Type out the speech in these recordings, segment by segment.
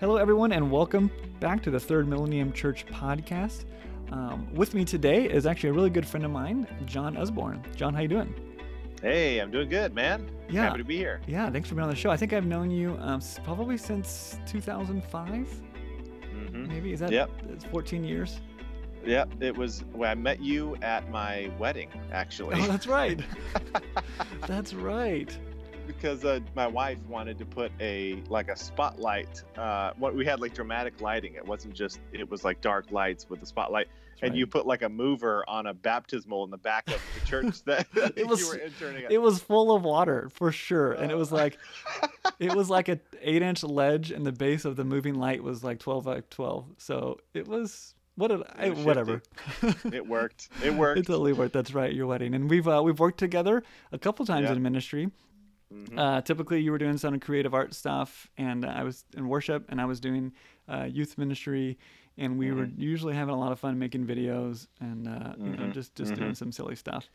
Hello, everyone, and welcome back to the Third Millennium Church podcast. Um, with me today is actually a really good friend of mine, John Usborne. John, how you doing? Hey, I'm doing good, man. Yeah. Happy to be here. Yeah, thanks for being on the show. I think I've known you um, probably since 2005. hmm Maybe is that? Yep. It's 14 years. Yep. It was when I met you at my wedding, actually, Oh, that's right. that's right. Because uh, my wife wanted to put a like a spotlight. Uh, what we had like dramatic lighting. It wasn't just. It was like dark lights with a spotlight, That's and right. you put like a mover on a baptismal in the back of the church that, It was- you were interning at. It was full of water for sure, and it was Oh. like, it was like a eight inch ledge, and the base of the moving light was like 12 by 12. So it was what did I, whatever. it worked. It worked. It totally worked. That's right. Your wedding, and we've uh, we've worked together a couple times Yeah. in ministry. Mhm. Uh, typically, you were doing some creative art stuff, and uh, I was in worship, and I was doing uh, youth ministry, and we were Mm-hmm. usually having a lot of fun making videos and uh, you know Mhm. just just doing Mhm. some silly stuff.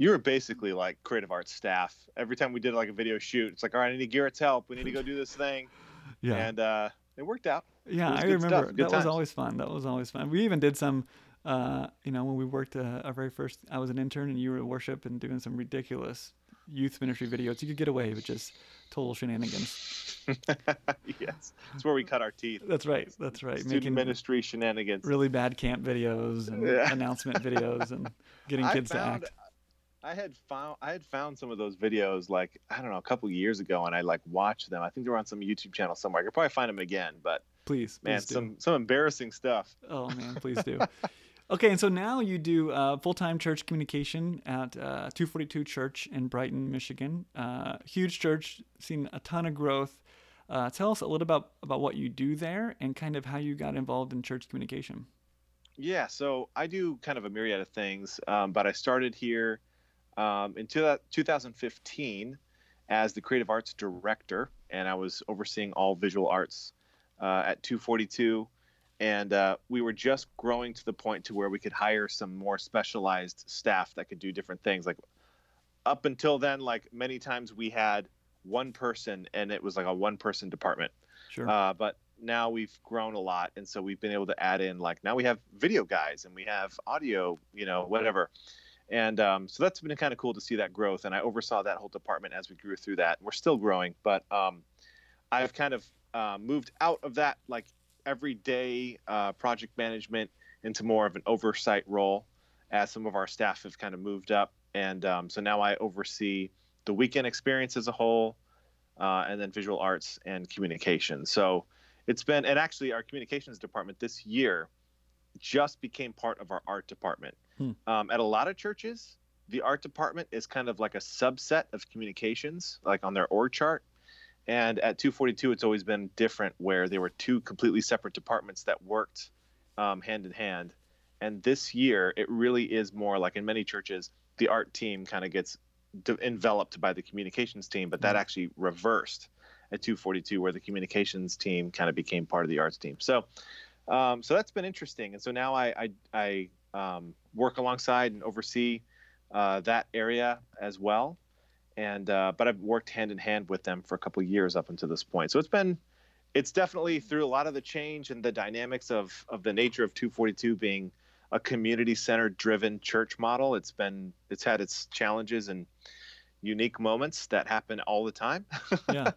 you were basically like creative arts staff. Every time we did like a video shoot, it's like, all right, I need Garrett's help. We need to go do this thing, Yeah, and uh, it worked out. yeah, I remember that good was always fun. That was always fun. We even did some. Uh, you know, when we worked uh, our very first, I was an intern and you were worship and doing some ridiculous youth ministry videos. You could get away with just total shenanigans. yes, it's where we cut our teeth. That's right. That's right. Student Making ministry shenanigans. really bad camp videos and Yeah. announcement videos and getting I kids found, to act. I had found I had found some of those videos like I don't know a couple years ago, and I like watched them. I think they were on some YouTube channel somewhere. I could probably find them again, but Please, man, please some some embarrassing stuff. Oh man, please do. okay, and so now you do uh, full-time church communication at uh, 242 Church in Brighton, Michigan. Uh, huge church, seen a ton of growth. Uh, tell us a little about about what you do there and kind of how you got involved in church communication. Yeah, so I do kind of a myriad of things, um, but I started here um, in two, 2015 as the creative arts director, and I was overseeing all visual arts uh, at 242. And uh, we were just growing to the point to where we could hire some more specialized staff that could do different things. Like up until then, like many times we had one person, and it was like a one-person department. Sure. Uh, but now we've grown a lot, and so we've been able to add in like now we have video guys and we have audio, you know, whatever. And um, so that's been kind of cool to see that growth. And I oversaw that whole department as we grew through that. We're still growing, but um, I've kind of uh, moved out of that like everyday uh, project management into more of an oversight role as some of our staff have kind of moved up. And um, so now I oversee the weekend experience as a whole, uh, and then visual arts and communication. So it's been, and actually, our communications department this year just became part of our art department. Hmm. Um, at a lot of churches, the art department is kind of like a subset of communications, like on their org chart. And at 242, it's always been different, where there were two completely separate departments that worked um, hand in hand. And this year, it really is more like in many churches, the art team kind of gets de- enveloped by the communications team, but that Mhm. actually reversed at 242, where the communications team kind of became part of the arts team. So, um, so that's been interesting. And so now I I, I um, work alongside and oversee uh, that area as well. And uh, but I've worked hand in hand with them for a couple of years up until this point. So it's been it's definitely through a lot of the change and the dynamics of of the nature of 242 being a community center driven church model. It's been it's had its challenges and unique moments that happen all the time. yeah.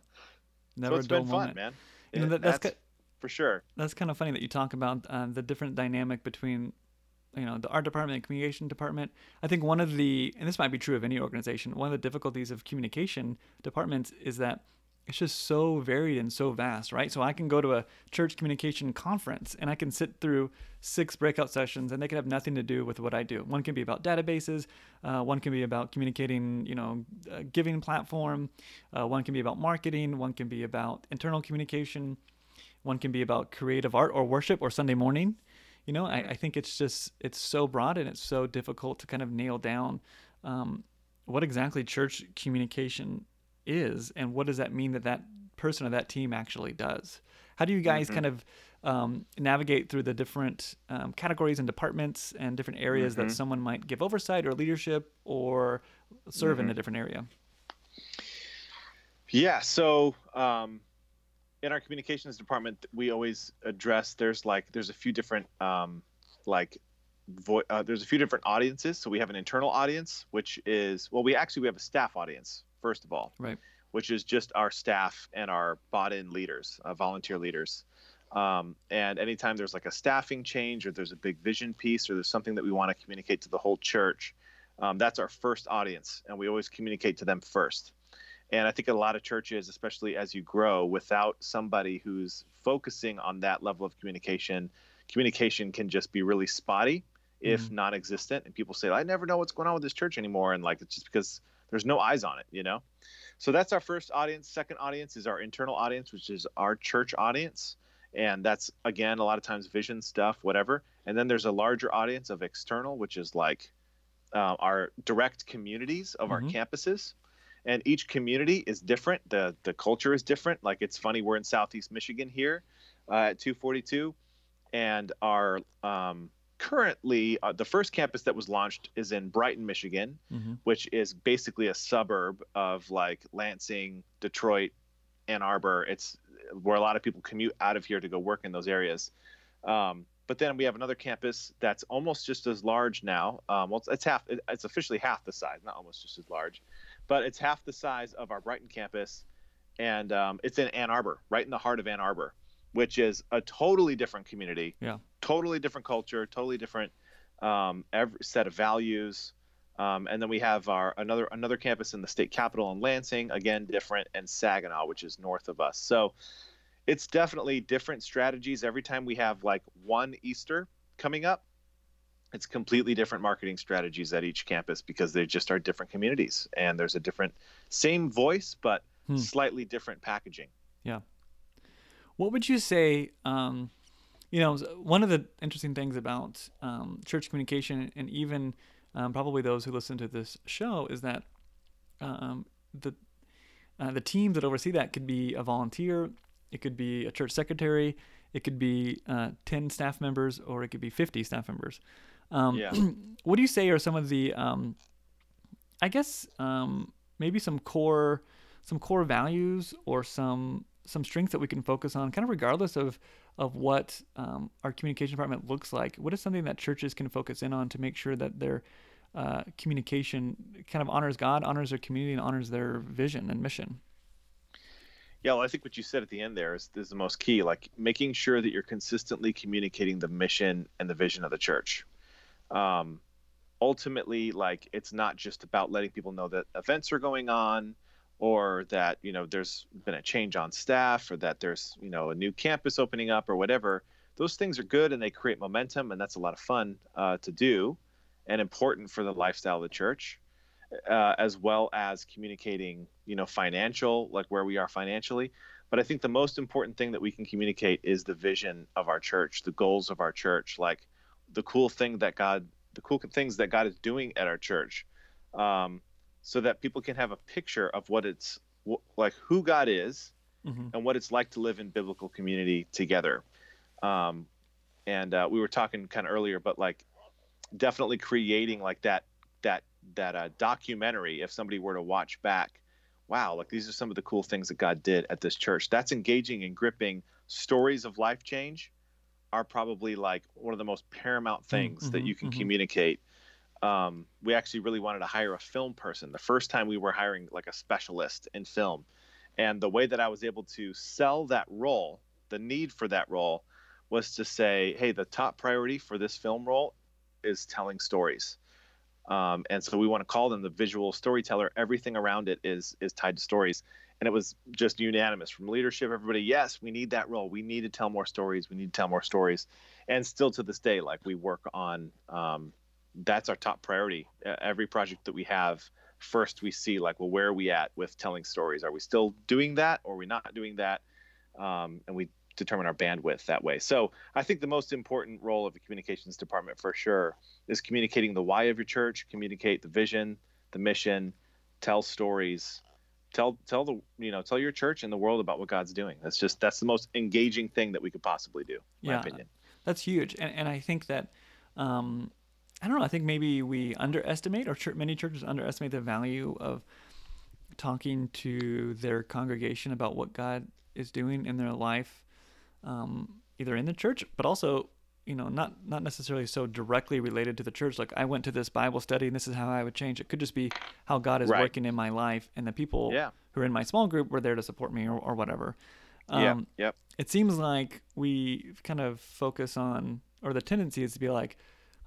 Never so it's been fun, moment. man. You know, that- that's that's ki- for sure. that's kind of funny that you talk about uh, the different dynamic between you know the art department and communication department. I think one of the and this might be true of any organization one of the difficulties of communication departments is that it's just so varied and so vast right? So i can go to a church communication conference and i can sit through six breakout sessions and they can have nothing to do with what i do. One can be about databases uh, one can be about communicating you know giving platform uh, one can be about marketing one can be about internal communication one can be about creative art or worship or Sunday morning. You know, I, I think it's just it's so broad and it's so difficult to kind of nail down um, what exactly church communication is and what does that mean that that person or that team actually does. How do you guys Mhm. kind of um, navigate through the different um, categories and departments and different areas that Mhm. someone might give oversight or leadership or serve in Mhm. a different area? Yeah. So, um, in our communications department, we always address there's like there's a few different um, like vo- uh, there's a few different audiences. So we have an internal audience, which is well, we actually we have a staff audience first of all, right? Which is just our staff and our bought-in leaders, uh, volunteer leaders. Um, and anytime there's like a staffing change or there's a big vision piece or there's something that we want to communicate to the whole church, um, that's our first audience, and we always communicate to them first. And I think a lot of churches, especially as you grow, without somebody who's focusing on that level of communication, communication can just be really spotty, if mm-hmm. non-existent. And people say, "I never know what's going on with this church anymore," and like it's just because there's no eyes on it, you know. So that's our first audience. Second audience is our internal audience, which is our church audience, and that's again a lot of times vision stuff, whatever. And then there's a larger audience of external, which is like uh, our direct communities of mm-hmm. our campuses and each community is different. the The culture is different. Like it's funny, we're in Southeast Michigan here uh, at 242, and our um, currently uh, the first campus that was launched is in Brighton, Michigan, mm-hmm. which is basically a suburb of like Lansing, Detroit, Ann Arbor. It's where a lot of people commute out of here to go work in those areas. Um, but then we have another campus that's almost just as large now. Um, well, it's, it's half. It's officially half the size, not almost just as large but it's half the size of our Brighton campus, and um, it's in Ann Arbor, right in the heart of Ann Arbor, which is a totally different community, yeah, totally different culture, totally different um, every set of values. Um, and then we have our another another campus in the state capital in Lansing, again different, and Saginaw, which is north of us. So it's definitely different strategies every time we have like one Easter coming up it's completely different marketing strategies at each campus because they just are different communities and there's a different same voice but hmm. slightly different packaging. Yeah. What would you say um, you know one of the interesting things about um, church communication and even um, probably those who listen to this show is that um, the uh, the team that oversee that could be a volunteer it could be a church secretary it could be uh, 10 staff members or it could be 50 staff members um, yeah. what do you say are some of the, um, I guess, um, maybe some core, some core values or some some strengths that we can focus on, kind of regardless of of what um, our communication department looks like. What is something that churches can focus in on to make sure that their uh, communication kind of honors God, honors their community, and honors their vision and mission? Yeah, well, I think what you said at the end there is, is the most key. Like making sure that you're consistently communicating the mission and the vision of the church um, ultimately like it's not just about letting people know that events are going on or that you know there's been a change on staff or that there's you know a new campus opening up or whatever. Those things are good and they create momentum and that's a lot of fun uh, to do and important for the lifestyle of the church uh, as well as communicating you know financial like where we are financially. But i think the most important thing that we can communicate is the vision of our church the goals of our church. Like the cool thing that God, the cool things that God is doing at our church, um, so that people can have a picture of what it's like, who God is, mm-hmm. and what it's like to live in biblical community together. Um, and uh, we were talking kind of earlier, but like definitely creating like that that that uh, documentary. If somebody were to watch back, wow, like these are some of the cool things that God did at this church. That's engaging and gripping stories of life change are probably like one of the most paramount mm, things mm-hmm, that you can mm-hmm. communicate. Um, we actually really wanted to hire a film person. The first time we were hiring like a specialist in film, and the way that I was able to sell that role, the need for that role, was to say, hey, the top priority for this film role is telling stories. Um, and so we want to call them the visual storyteller. Everything around it is is tied to stories and it was just unanimous from leadership everybody yes we need that role. We need to tell more stories. We need to tell more stories. And still to this day like we work on um, that's our top priority. Every project that we have first we see like well where are we at with telling stories? Are we still doing that or are we not doing that? Um, and we determine our bandwidth that way. So i think the most important role of the communications department for sure is communicating the why of your church communicate the vision the mission tell stories tell tell the you know tell your church and the world about what God's doing. That's just that's the most engaging thing that we could possibly do. yeah, opinion. That's huge, and and I think that. Um, I don't know. I think maybe we underestimate, or church, many churches underestimate the value of talking to their congregation about what God is doing in their life, um, either in the church, but also you know not not necessarily so directly related to the church like i went to this bible study and this is how i would change it could just be how god is right. working in my life and the people yeah. who are in my small group were there to support me or, or whatever um, yeah yep it seems like we kind of focus on or the tendency is to be like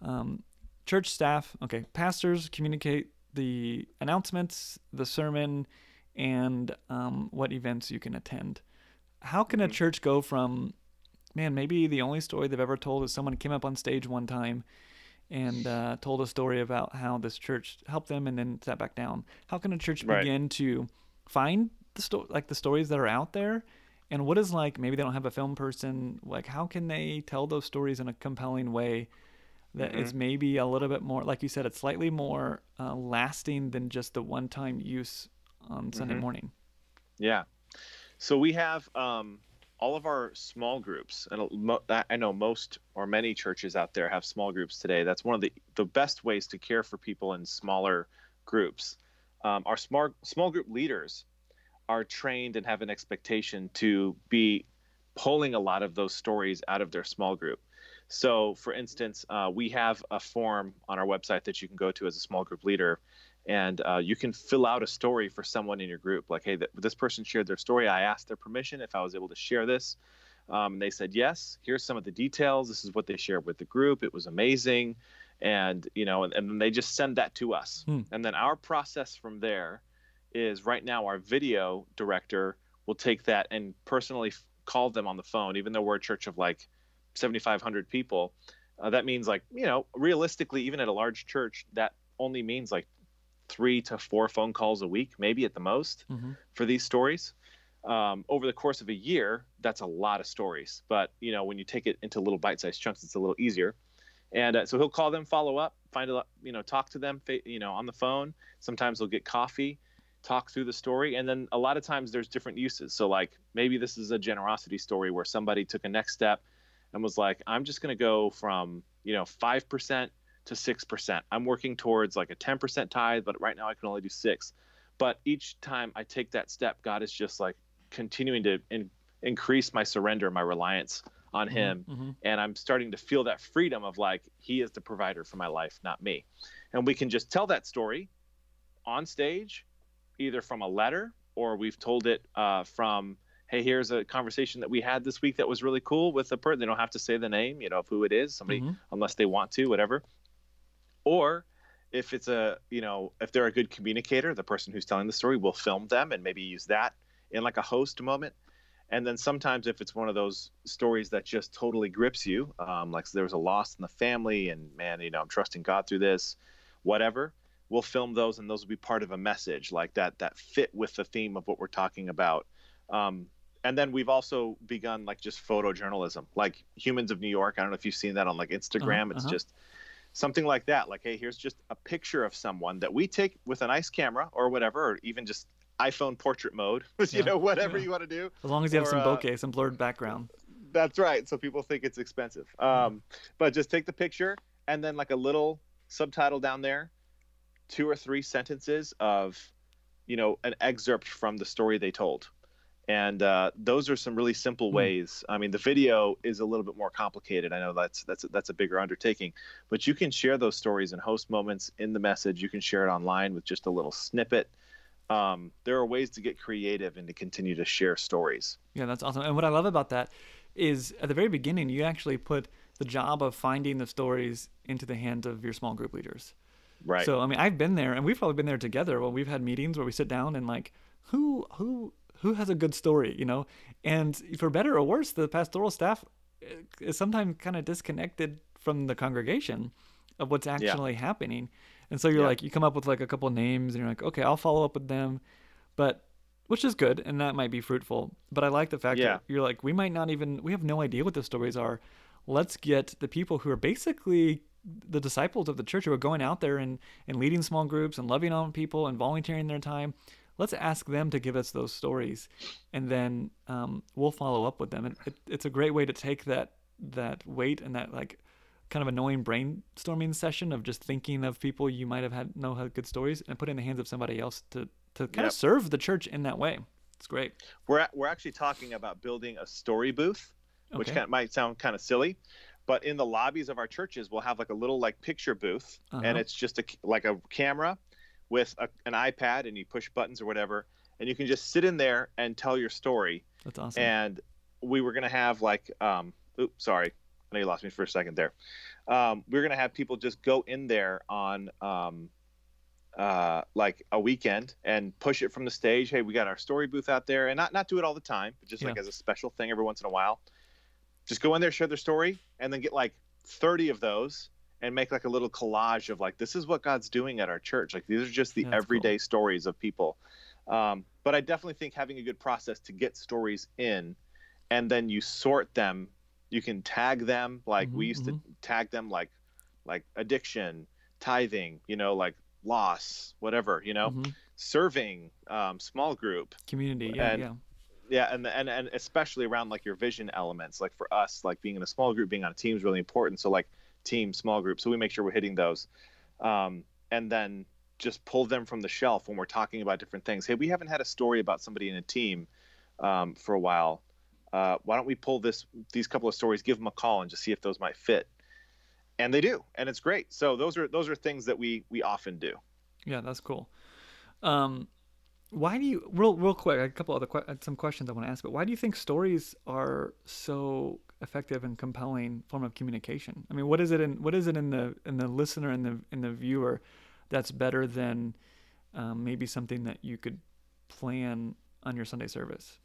um, church staff okay pastors communicate the announcements the sermon and um, what events you can attend how can mm-hmm. a church go from man, maybe the only story they've ever told is someone came up on stage one time and uh, told a story about how this church helped them and then sat back down. How can a church right. begin to find the sto- like the stories that are out there? And what is like maybe they don't have a film person. Like how can they tell those stories in a compelling way that mm-hmm. is maybe a little bit more, like you said, it's slightly more uh, lasting than just the one-time use on Sunday mm-hmm. morning. Yeah. So we have um, all of our small groups, and I know most or many churches out there have small groups today. That's one of the, the best ways to care for people in smaller groups. Um, our small, small group leaders are trained and have an expectation to be pulling a lot of those stories out of their small group. So, for instance, uh, we have a form on our website that you can go to as a small group leader and uh, you can fill out a story for someone in your group like hey th- this person shared their story. I asked their permission if i was able to share this. Um, and they said yes here's some of the details. This is what they shared with the group. It was amazing. And you know and, and then they just send that to us. Hmm. and then our process from there is right now our video director will take that and personally f- call them on the phone. Even though we're a church of like 7500 people uh, that means like you know realistically even at a large church that only means like three to four phone calls a week, maybe at the most, mm-hmm. for these stories. Um, over the course of a year, that's a lot of stories. But you know, when you take it into little bite-sized chunks, it's a little easier. And uh, so he'll call them, follow up, find a you know, talk to them, you know, on the phone. Sometimes they'll get coffee, talk through the story, and then a lot of times there's different uses. So like maybe this is a generosity story where somebody took a next step and was like, I'm just going to go from you know five percent to 6%. I'm working towards like a 10% tithe, but right now I can only do 6. But each time I take that step, God is just like continuing to in, increase my surrender, my reliance on mm-hmm, him mm-hmm. and i'm starting to feel that freedom of like he is the provider for my life not me and we can just tell that story on stage either from a letter or we've told it uh, from hey here's a conversation that we had this week that was really cool with a person they don't have to say the name you know of who it is somebody mm-hmm. unless they want to whatever or if it's a you know if they're a good communicator the person who's telling the story will film them and maybe use that in like a host moment. And then sometimes if it's one of those stories that just totally grips you um, like so there was a loss in the family and man you know i'm trusting god through this whatever we'll film those and those will be part of a message like that that fit with the theme of what we're talking about. Um, and then we've also begun like just photojournalism. Like humans of new york i don't know if you've seen that on like instagram uh-huh, it's uh-huh. just something like that. Like hey here's just a picture of someone that we take with a nice camera or whatever or even just iphone portrait mode you yeah, know whatever yeah. you want to do. As long as you have some uh, bokeh some blurred background. That's right so people think it's expensive. Um, but just take the picture and then like a little subtitle down there two or three sentences of you know an excerpt from the story they told and uh, those are some really simple hmm. ways. I mean, the video is a little bit more complicated. I know that's that's that's a bigger undertaking, but you can share those stories and host moments in the message. You can share it online with just a little snippet. Um, there are ways to get creative and to continue to share stories. Yeah, that's awesome. And what I love about that is at the very beginning, you actually put the job of finding the stories into the hands of your small group leaders. Right. So I mean, I've been there, and we've probably been there together when we've had meetings where we sit down and like, who who who has a good story, you know? And for better or worse, the pastoral staff eh, is sometimes kind of disconnected from the congregation of what's actually yeah. happening. And so you're yeah. like, you come up with like a couple names and you're like, okay, I'll follow up with them. But which is good and that might be fruitful. But I like the fact yeah. that you're like, we might not even, we have no idea what the stories are. Let's get the people who are basically the disciples of the church who are going out there and, and leading small groups and loving on people and volunteering their time let's ask them to give us those stories, and then um, we'll follow up with them. And it, it's a great way to take that that weight and that like kind of annoying brainstorming session of just thinking of people you might have had know had good stories and put in the hands of somebody else to to kind yep. of serve the church in that way. It's great. We're we're actually talking about building a story booth, which Okay. kind might sound kind of silly, but in the lobbies of our churches, we'll have like a little like picture booth, Uh-huh. and it's just a like a camera with a, an iPad, and you push buttons or whatever, and you can just sit in there and tell your story. That's awesome. And we were gonna have like, um, oops, sorry, I know you lost me for a second there. Um, we are gonna have people just go in there on um, uh, like a weekend and push it from the stage. Hey, we got our story booth out there, and not not do it all the time, but just like as a special thing every once in a while. Just go in there, share their story, and then get like 30 of those and make like a little collage of like this is what God's doing at our church. Like these are just the that's cool. everyday stories of people. Um, but I definitely think having a good process to get stories in, and then you sort them. You can tag them like we Mhm, used to tag them like like addiction, tithing, you know, like loss, whatever, you know, Mhm. serving, um, small group, Community. Yeah. and- yeah. yeah, and and and especially around like your vision elements. Like for us, like being in a small group, being on a team is really important. So like team, small group. So we make sure we're hitting those, um, and then just pull them from the shelf when we're talking about different things. Hey, we haven't had a story about somebody in a team um, for a while. Uh, why don't we pull this these couple of stories, give them a call, and just see if those might fit? And they do, and it's great. So those are those are things that we we often do. Yeah, that's cool. Um, why do you real real quick? A couple other que- some questions I want to ask, but why do you think stories are so effective and compelling form of communication? I mean, what is it in what is it in the in the listener and the in the viewer that's better than um, maybe something that you could plan on your Sunday service?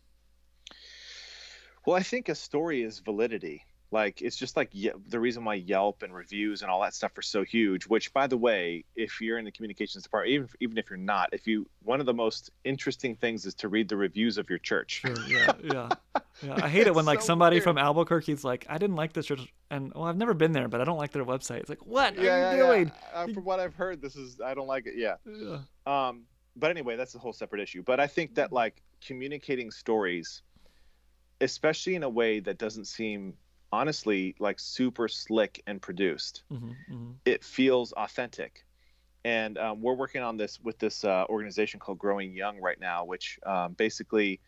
Well, I think a story is validity. Like it's just like Ye- the reason why Yelp and reviews and all that stuff are so huge. Which, by the way, if you're in the communications department, even even if you're not, if you one of the most interesting things is to read the reviews of your church. Sure. Yeah. Yeah. Yeah. I hate it when like so somebody weird. from Albuquerque's like, I didn't like this church, and well, I've never been there, but I don't like their website. It's like, what are you yeah, doing? yeah. Uh, from what I've heard, this is I don't like it. Yeah. Yeah. Um, but anyway, that's a whole separate issue. But I think that like communicating stories, especially in a way that doesn't seem honestly like super slick and produced, hmm hmm it feels authentic. And um, we're working on this with this uh, organization called Growing Young right now, which um, basically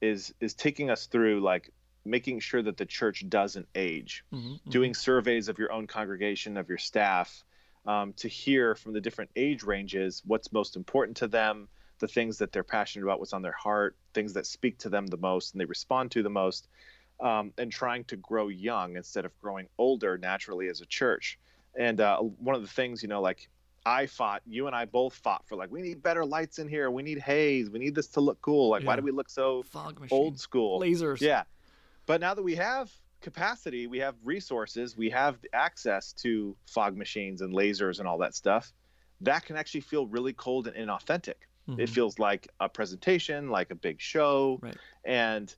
is is taking us through like making sure that the church doesn't age hmm doing surveys of your own congregation, of your staff, um, to hear from the different age ranges what's most important to them, the things that they're passionate about, what's on their heart, things that speak to them the most and they respond to the most, um, and trying to grow young instead of growing older naturally as a church. And uh, one of the things, you know, like I fought, you and I both fought for like, we need better lights in here. We need haze. We need this to look cool. Like, why do we look so Fog machine. old school? lasers. Yeah. But now that we have capacity, we have resources, we have access to fog machines and lasers and all that stuff, that can actually feel really cold and inauthentic. Mhm. It feels like a presentation, like a big show. Right. And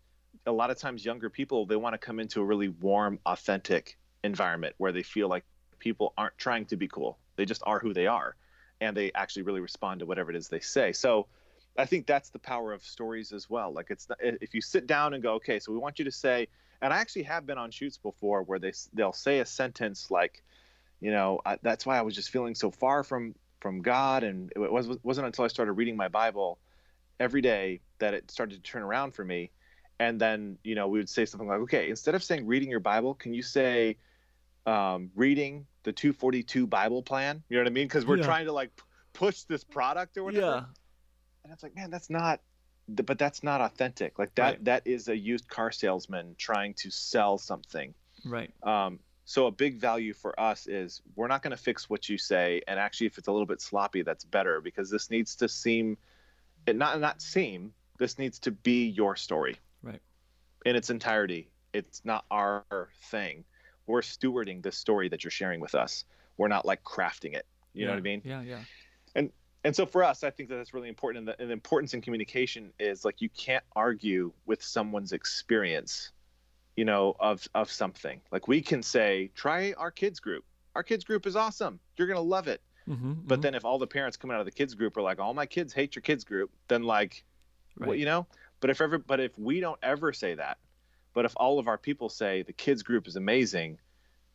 a lot of times, younger people, they want to come into a really warm, authentic environment where they feel like people aren't trying to be cool. They just are who they are. And they actually really respond to whatever it is they say. So I think that's the power of stories as well. Like it's if you sit down and go, okay, so we want you to say, and I actually have been on shoots before where they they'll say a sentence like, you know, I, that's why I was just feeling so far from from God, and it was wasn't until I started reading my Bible every day that it started to turn around for me. And then you know we would say something like, okay, instead of saying reading your Bible, can you say um, reading the 242 Bible plan? You know what I mean? Because we're Yeah. trying to like p- push this product or whatever Yeah. and it's like man that's not but that's not authentic like that Right. that is a used car salesman trying to sell something Right. um, so a big value for us is we're not going to fix what you say and actually if it's a little bit sloppy that's better because this needs to seem it not not seem this needs to be your story Right. in its entirety it's not our thing we're stewarding this story that you're sharing with us we're not like crafting it you know what i mean Yeah. Yeah. and and so for us, I think that that's really important. And the, and the importance in communication is like you can't argue with someone's experience, you know, of of something. Like we can say, try our kids group. Our kids group is awesome. You're gonna love it. hmm But then if all the parents coming out of the kids group are like, all my kids hate your kids group, then like, right. what you know? But if ever, but if we don't ever say that, but if all of our people say the kids group is amazing,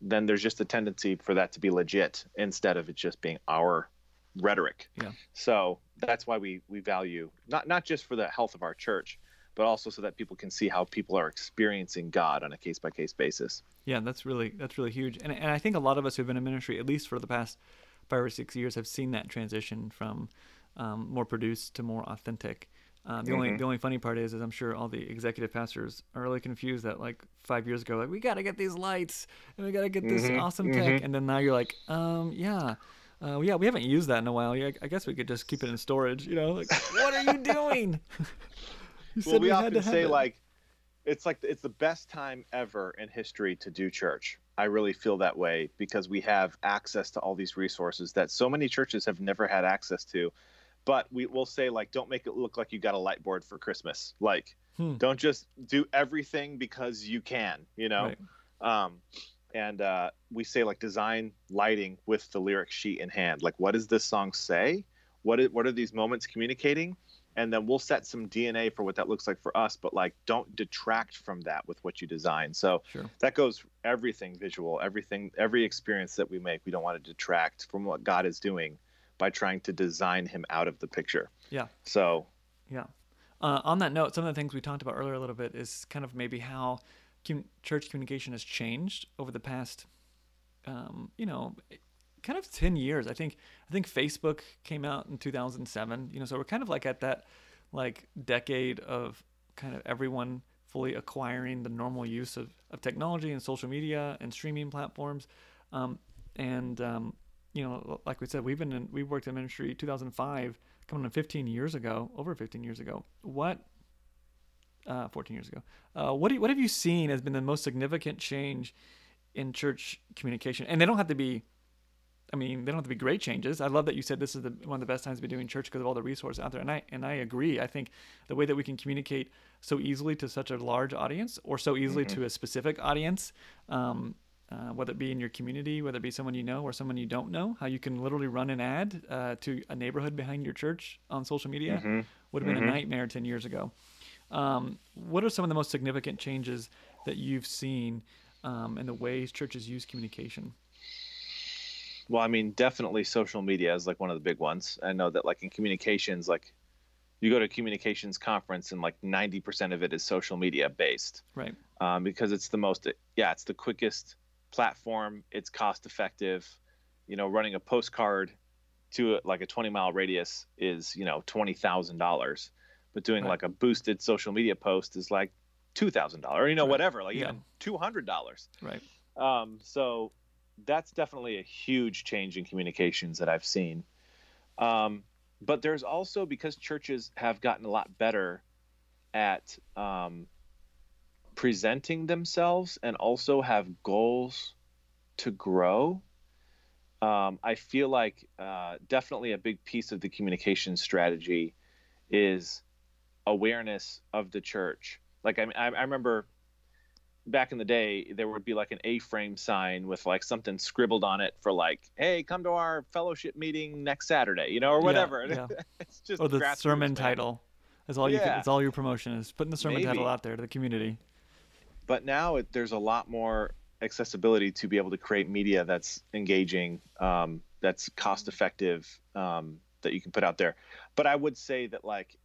then there's just a tendency for that to be legit instead of it just being our rhetoric. Yeah. So that's why we we value not not just for the health of our church, but also so that people can see how people are experiencing God on a case by case basis. Yeah, that's really that's really huge, and and I think a lot of us who've been in ministry, at least for the past five or six years, have seen that transition from um, more produced to more authentic. Um, the mm-hmm. only the only funny part is, is I'm sure all the executive pastors are really confused that like five years ago, like we got to get these lights and we got to get this mm-hmm. awesome tech, mm-hmm. and then now you're like, um, yeah, uh, yeah, we haven't used that in a while. Yeah, I guess we could just keep it in storage. You know, like what are you doing? you well, we, we often say it. like it's like it's the best time ever in history to do church. I really feel that way because we have access to all these resources that so many churches have never had access to but we will say like don't make it look like you got a light board for christmas. Like hmm. don't just do everything because you can you know? Right. um, and uh, we say like design lighting with the lyric sheet in hand. Like what does this song say? What is, what are these moments communicating? And then we'll set some dna for what that looks like for us but like don't detract from that with what you design. So sure. that goes everything visual everything every experience that we make. We don't want to detract from what god is doing by trying to design him out of the picture. Yeah. So. Yeah. Uh, on that note, some of the things we talked about earlier a little bit is kind of maybe how church communication has changed over the past, um, you know, kind of 10 years. I think I think Facebook came out in 2007. You know, so we're kind of like at that like decade of kind of everyone fully acquiring the normal use of, of technology and social media and streaming platforms. Um, and um, you know, like we said, we've been in, we worked in ministry 2005, coming on 15 years ago, over 15 years ago. What, uh, 14 years ago. Uh, what do you, what have you seen has been the most significant change in church communication? And they don't have to be, I mean, they don't have to be great changes. I love that you said this is the, one of the best times to be doing church because of all the resources out there. And I and I agree. I think the way that we can communicate so easily to such a large audience or so easily mm-hmm. to a specific audience um, uh, whether it be in your community, whether it be someone you know or someone you don't know, how you can literally run an ad uh, to a neighborhood behind your church on social media mm-hmm. would have been mm-hmm. a nightmare 10 years ago. Um, what are some of the most significant changes that you've seen um, in the ways churches use communication? Well, I mean, definitely social media is like one of the big ones. I know that, like in communications, like you go to a communications conference and like 90% of it is social media based. Right. Um, because it's the most, yeah, it's the quickest platform. It's cost effective. You know, running a postcard to like a 20 mile radius is you know twenty thousand dollars, but doing right. like a boosted social media post is like two thousand dollars. Or, you know, right. whatever, like yeah. even two hundred dollars. Right. Um, so that's definitely a huge change in communications that I've seen. Um, but there's also because churches have gotten a lot better at um, presenting themselves and also have goals to grow. Um, I feel like uh, definitely a big piece of the communication strategy is awareness of the church. Like I, I remember back in the day, there would be like an A-frame sign with like something scribbled on it for like, "Hey, come to our fellowship meeting next Saturday," you know, or whatever. Yeah, yeah. it's just or the sermon title. That's all you. Can, it's all your promotion is putting the sermon Maybe. title out there to the community. But now it, there's a lot more accessibility to be able to create media that's engaging, um, that's cost effective, um, that you can put out there. But I would say that like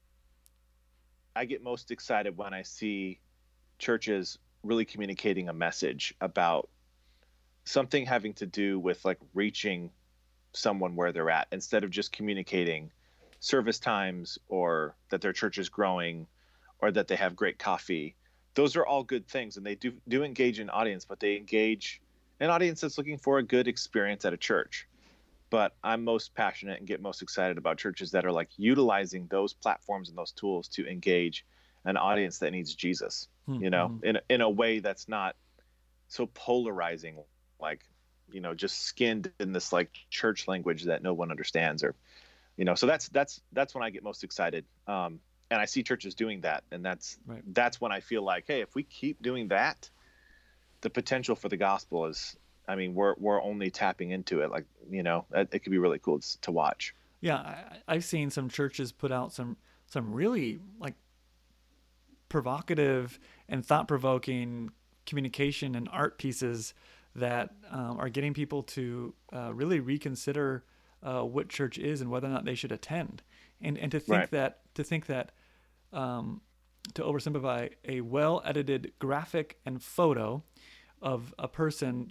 I get most excited when I see churches really communicating a message about something having to do with like reaching someone where they're at instead of just communicating service times or that their church is growing or that they have great coffee those are all good things and they do do engage an audience but they engage an audience that's looking for a good experience at a church but i'm most passionate and get most excited about churches that are like utilizing those platforms and those tools to engage an audience that needs jesus mm-hmm. you know hmm. in, in a way that's not so polarizing like you know just skinned in this like church language that no one understands or you know so that's that's that's when i get most excited um and I see churches doing that, and that's right. that's when I feel like, hey, if we keep doing that, the potential for the gospel is, I mean, we're we're only tapping into it. Like you know, it, it could be really cool to watch. Yeah, I, I've seen some churches put out some some really like provocative and thought provoking communication and art pieces that um, are getting people to uh, really reconsider uh, what church is and whether or not they should attend and and to think right. that to think that um, to oversimplify, a well edited graphic and photo of a person.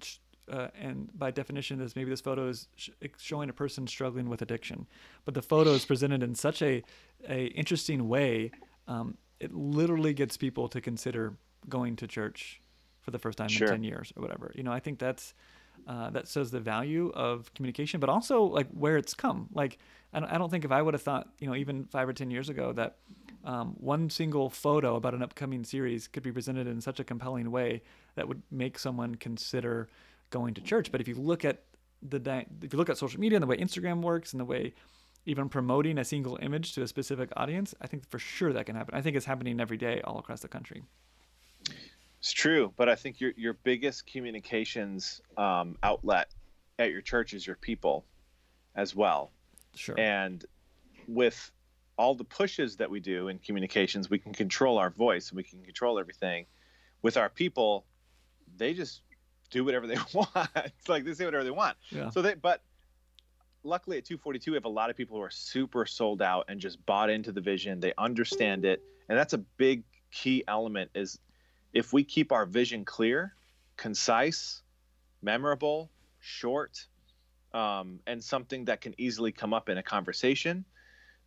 Uh, and by definition, this maybe this photo is sh- showing a person struggling with addiction, but the photo is presented in such a, a interesting way. Um, it literally gets people to consider going to church for the first time sure. in 10 years or whatever. You know, I think that's uh, that says the value of communication, but also like where it's come. Like, I don't, I don't think if I would have thought, you know, even five or 10 years ago that um, one single photo about an upcoming series could be presented in such a compelling way that would make someone consider going to church. But if you look at the, if you look at social media and the way Instagram works and the way even promoting a single image to a specific audience, I think for sure that can happen. I think it's happening every day all across the country. It's true, but I think your your biggest communications um, outlet at your church is your people, as well. Sure. And with all the pushes that we do in communications, we can control our voice and we can control everything. With our people, they just do whatever they want. it's like they say whatever they want. Yeah. So they, but luckily at 242, we have a lot of people who are super sold out and just bought into the vision. They understand it, and that's a big key element. Is if we keep our vision clear, concise, memorable, short, um, and something that can easily come up in a conversation,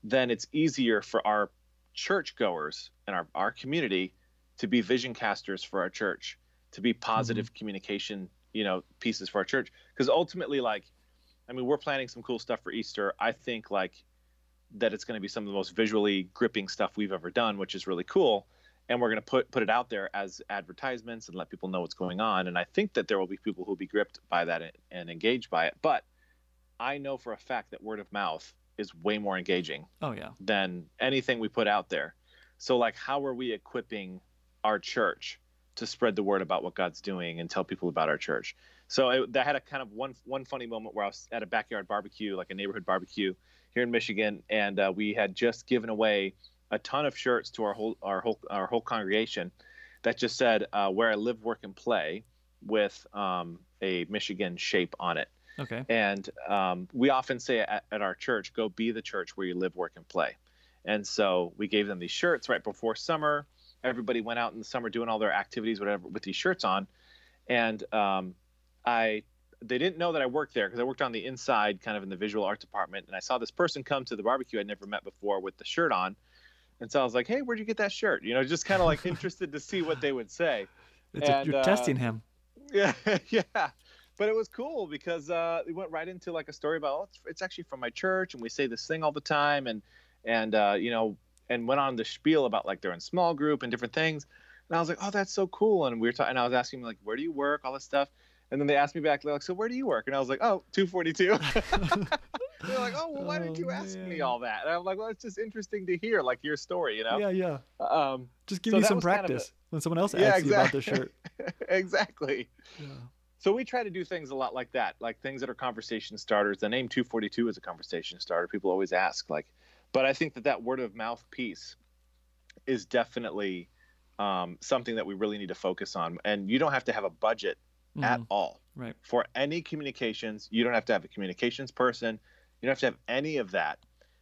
then it's easier for our churchgoers and our, our community to be vision casters for our church, to be positive mm-hmm. communication, you know, pieces for our church. Because ultimately, like, I mean, we're planning some cool stuff for Easter. I think like that it's going to be some of the most visually gripping stuff we've ever done, which is really cool and we're going to put put it out there as advertisements and let people know what's going on and i think that there will be people who will be gripped by that and, and engaged by it but i know for a fact that word of mouth is way more engaging oh yeah. than anything we put out there. So like how are we equipping our church to spread the word about what god's doing and tell people about our church? So I, that had a kind of one one funny moment where i was at a backyard barbecue like a neighborhood barbecue here in michigan and uh, we had just given away a ton of shirts to our whole our whole our whole congregation that just said uh, "Where I live, work, and play" with um, a Michigan shape on it. Okay. And um, we often say at, at, our church, "Go be the church where you live, work, and play." And so we gave them these shirts right before summer. Everybody went out in the summer doing all their activities, whatever, with these shirts on. And um, I they didn't know that I worked there because I worked on the inside, kind of in the visual art department. And I saw this person come to the barbecue I'd never met before with the shirt on. And so I was like, "Hey, where'd you get that shirt?" You know, just kind of like interested to see what they would say. And, you're uh, testing him. Yeah, yeah. But it was cool because uh, we went right into like a story about, oh, it's, it's, actually from my church, and we say this thing all the time, and and uh, you know, and went on the spiel about like they're in small group and different things. And I was like, "Oh, that's so cool." And we were talking, and I was asking like, "Where do you work?" All this stuff. And then they asked me back, they're like, "So where do you work?" And I was like, "Oh, 242." They're like, "Oh, well, why did you oh, ask man. me all that?" And I'm like, "Well, it's just interesting to hear, like your story, you know?" Yeah, yeah. Um, just give so me some practice kind of a, when someone else asks yeah, exactly. you about the shirt. exactly. Yeah. So we try to do things a lot like that, like things that are conversation starters. The name 242 is a conversation starter. People always ask, like, but I think that that word of mouth piece is definitely um, something that we really need to focus on. And you don't have to have a budget mm-hmm. at all. Right. For any communications, you don't have to have a communications person. You don't have to have any of that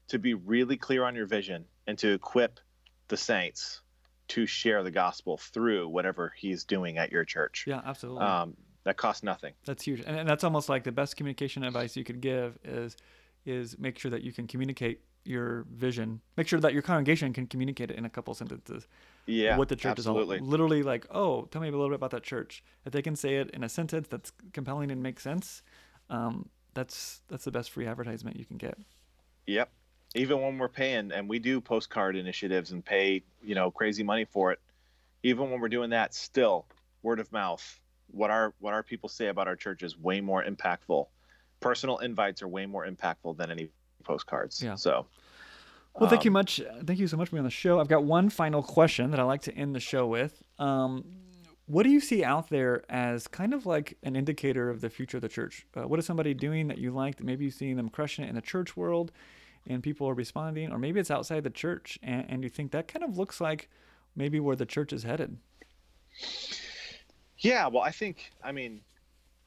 to be really clear on your vision and to equip the saints to share the gospel through whatever he's doing at your church. Yeah, absolutely. Um, that costs nothing. That's huge, and, and that's almost like the best communication advice you could give is is make sure that you can communicate your vision. Make sure that your congregation can communicate it in a couple sentences. Yeah, what the church absolutely. is all literally like. Oh, tell me a little bit about that church. If they can say it in a sentence that's compelling and makes sense, um, that's that's the best free advertisement you can get. Yep. Even when we're paying and we do postcard initiatives and pay, you know, crazy money for it, even when we're doing that, still word of mouth, what our what our people say about our church is way more impactful. Personal invites are way more impactful than any postcards. Yeah. So well, thank you um, much. Thank you so much for being on the show. I've got one final question that I like to end the show with. Um, what do you see out there as kind of like an indicator of the future of the church? Uh, what is somebody doing that you like that maybe you're seeing them crushing it in the church world and people are responding, or maybe it's outside the church and, and you think that kind of looks like maybe where the church is headed? Yeah, well, I think, I mean,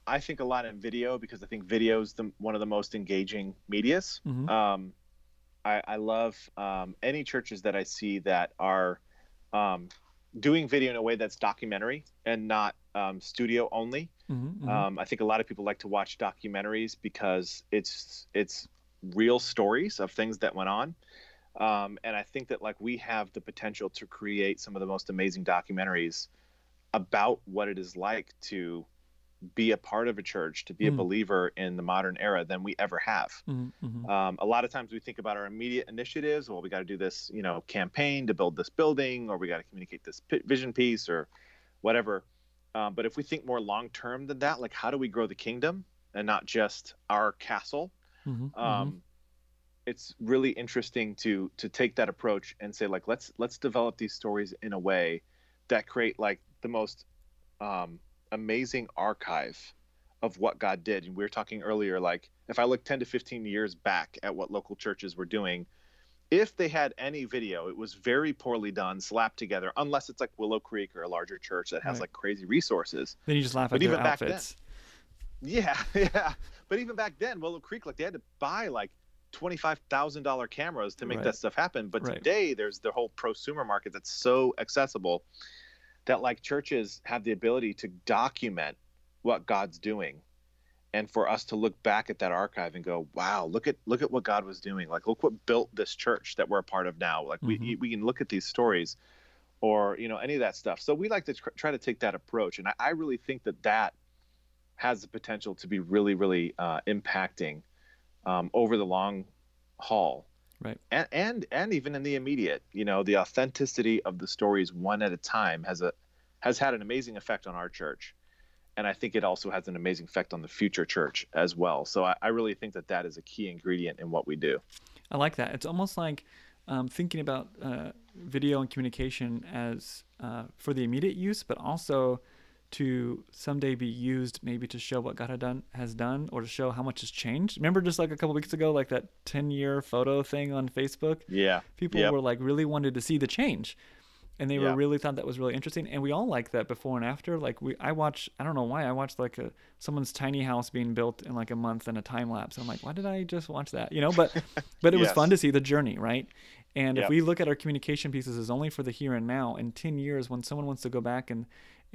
I think a lot in video because I think video is the, one of the most engaging medias. Mm-hmm. Um, I, I, love um, any churches that I see that are um, doing video in a way that's documentary and not um, studio only. Mm-hmm, Um, I think a lot of people like to watch documentaries because it's it's real stories of things that went on. Um, and I think that like we have the potential to create some of the most amazing documentaries about what it is like to be a part of a church, to be a Mm. believer in the modern era than we ever have. mm-hmm, mm-hmm. Um, a lot of times we think about our immediate initiatives. Well, we got to do this, you know, campaign to build this building, or we got to communicate this vision piece, or whatever. Um, but if we think more long term than that, like how do we grow the kingdom and not just our castle? Mm-hmm, Um, It's really interesting to to take that approach and say like let's let's develop these stories in a way that create like the most um, amazing archive of what God did. And we were talking earlier, like if I look 10 to 15 years back at what local churches were doing, if they had any video, it was very poorly done, slapped together, unless it's like Willow Creek or a larger church that has Right. like crazy resources. then you just laugh but at their even back then- outfits. Yeah, yeah. But even back then, Willow Creek, like they had to buy like twenty-five thousand dollar cameras to make Right. that stuff happen. But Right. today, there's the whole prosumer market that's so accessible that like churches have the ability to document what God's doing, and for us to look back at that archive and go, "Wow, look at look at what God was doing. Like, look what built this church that we're a part of now. Like, we Mhm. we can look at these stories." Or you know any of that stuff. So we like to tr- try to take that approach, and I, I really think that that has the potential to be really, really uh, impacting um, over the long haul. Right. And, and and even in the immediate, you know, the authenticity of the stories one at a time has a has had an amazing effect on our church, and I think it also has an amazing effect on the future church as well. So I, I really think that that is a key ingredient in what we do. I like that. It's almost like um, thinking about uh, video and communication as uh, for the immediate use, but also to someday be used maybe to show what God had done has done or to show how much has changed. Remember just like a couple weeks ago, like that 10 year photo thing on Facebook? Yeah. People Yep. were like really wanted to see the change. And they were really thought that was really interesting, and we all like that before and after. Like we, I watch, I don't know why, I watched like a someone's tiny house being built in like a month in a time lapse. I'm like, why did I just watch that? You know, but but it was fun to see the journey, right? And if we look at our communication pieces as only for the here and now, in 10 years, when someone wants to go back and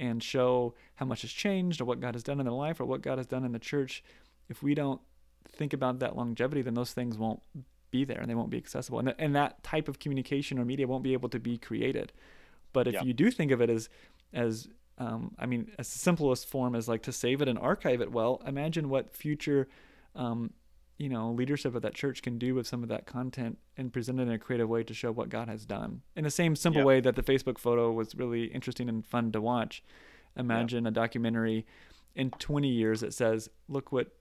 and show how much has changed or what God has done in their life or what God has done in the church, if we don't think about that longevity, then those things won't be there and they won't be accessible. And, th- and that type of communication or media won't be able to be created. But if you do think of it as, as um, I mean, as the simplest form is like to save it and archive it well, imagine what future, um, you know, leadership of that church can do with some of that content and present it in a creative way to show what God has done. In the same simple Yep. way that the Facebook photo was really interesting and fun to watch. Imagine a documentary in 20 years that says, look what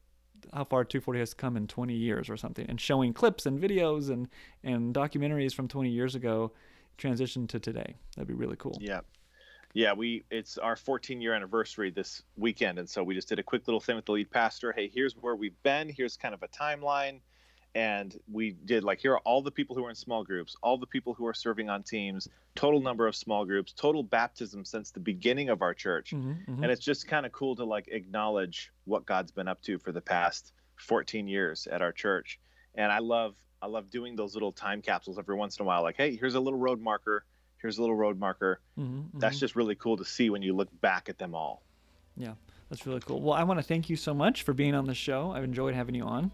how far 240 has come in 20 years or something and showing clips and videos and and documentaries from 20 years ago transition to today that'd be really cool Yeah. Yeah, we it's our 14 year anniversary this weekend and so we just did a quick little thing with the lead pastor. Hey, here's where we've been, here's kind of a timeline and we did like here are all the people who are in small groups, all the people who are serving on teams, total number of small groups, total baptism since the beginning of our church. Mhm, mhm. And it's just kind of cool to like acknowledge what God's been up to for the past 14 years at our church. And I love I love doing those little time capsules every once in a while like, hey, here's a little road marker, here's a little road marker Mhm, that's mhm. just really cool to see when you look back at them all. yeah that's really cool well i want to thank you so much for being on the show i've enjoyed having you on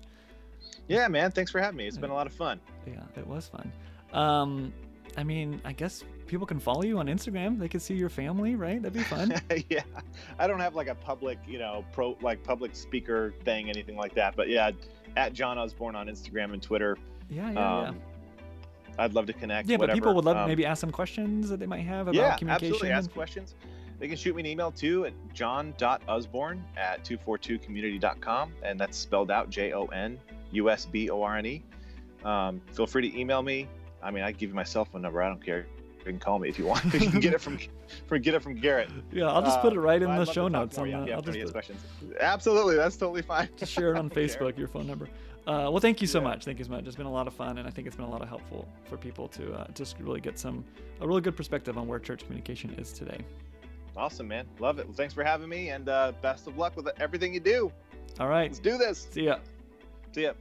Yeah, man. Thanks for having me. It's been a lot of fun. yeah it was fun um i mean i guess people can follow you on instagram they can see your family right that'd be fun yeah, I don't have like a public, you know, pro like public speaker thing, anything like that. But yeah, at Jon Usborne on Instagram and Twitter. yeah yeah yeah Um, I'd love to connect. yeah but people would love to Um, maybe ask some questions that they might have about yeah, communication absolutely. Ask and- questions. They can shoot me an email too at jon.usborne at 242community.com. And that's spelled out J O N U S B O R N E. Um, feel free to email me. I mean, I give you my cell phone number. I don't care. You can call me if you want. you can get it from, from get it from Garrett. yeah i'll just put it right in the show notes on Yeah, the, if you I'll just put- questions. Absolutely, that's totally fine. just share it on. Facebook, your phone number. Uh, well, thank you so Yeah. much. Thank you so much. It's been a lot of fun, and I think it's been a lot of helpful for people to uh, just really get some a really good perspective on where church communication is today. Awesome, man. Love it. Well, thanks for having me, and uh, best of luck with everything you do. All right, Let's do this. see ya. See ya.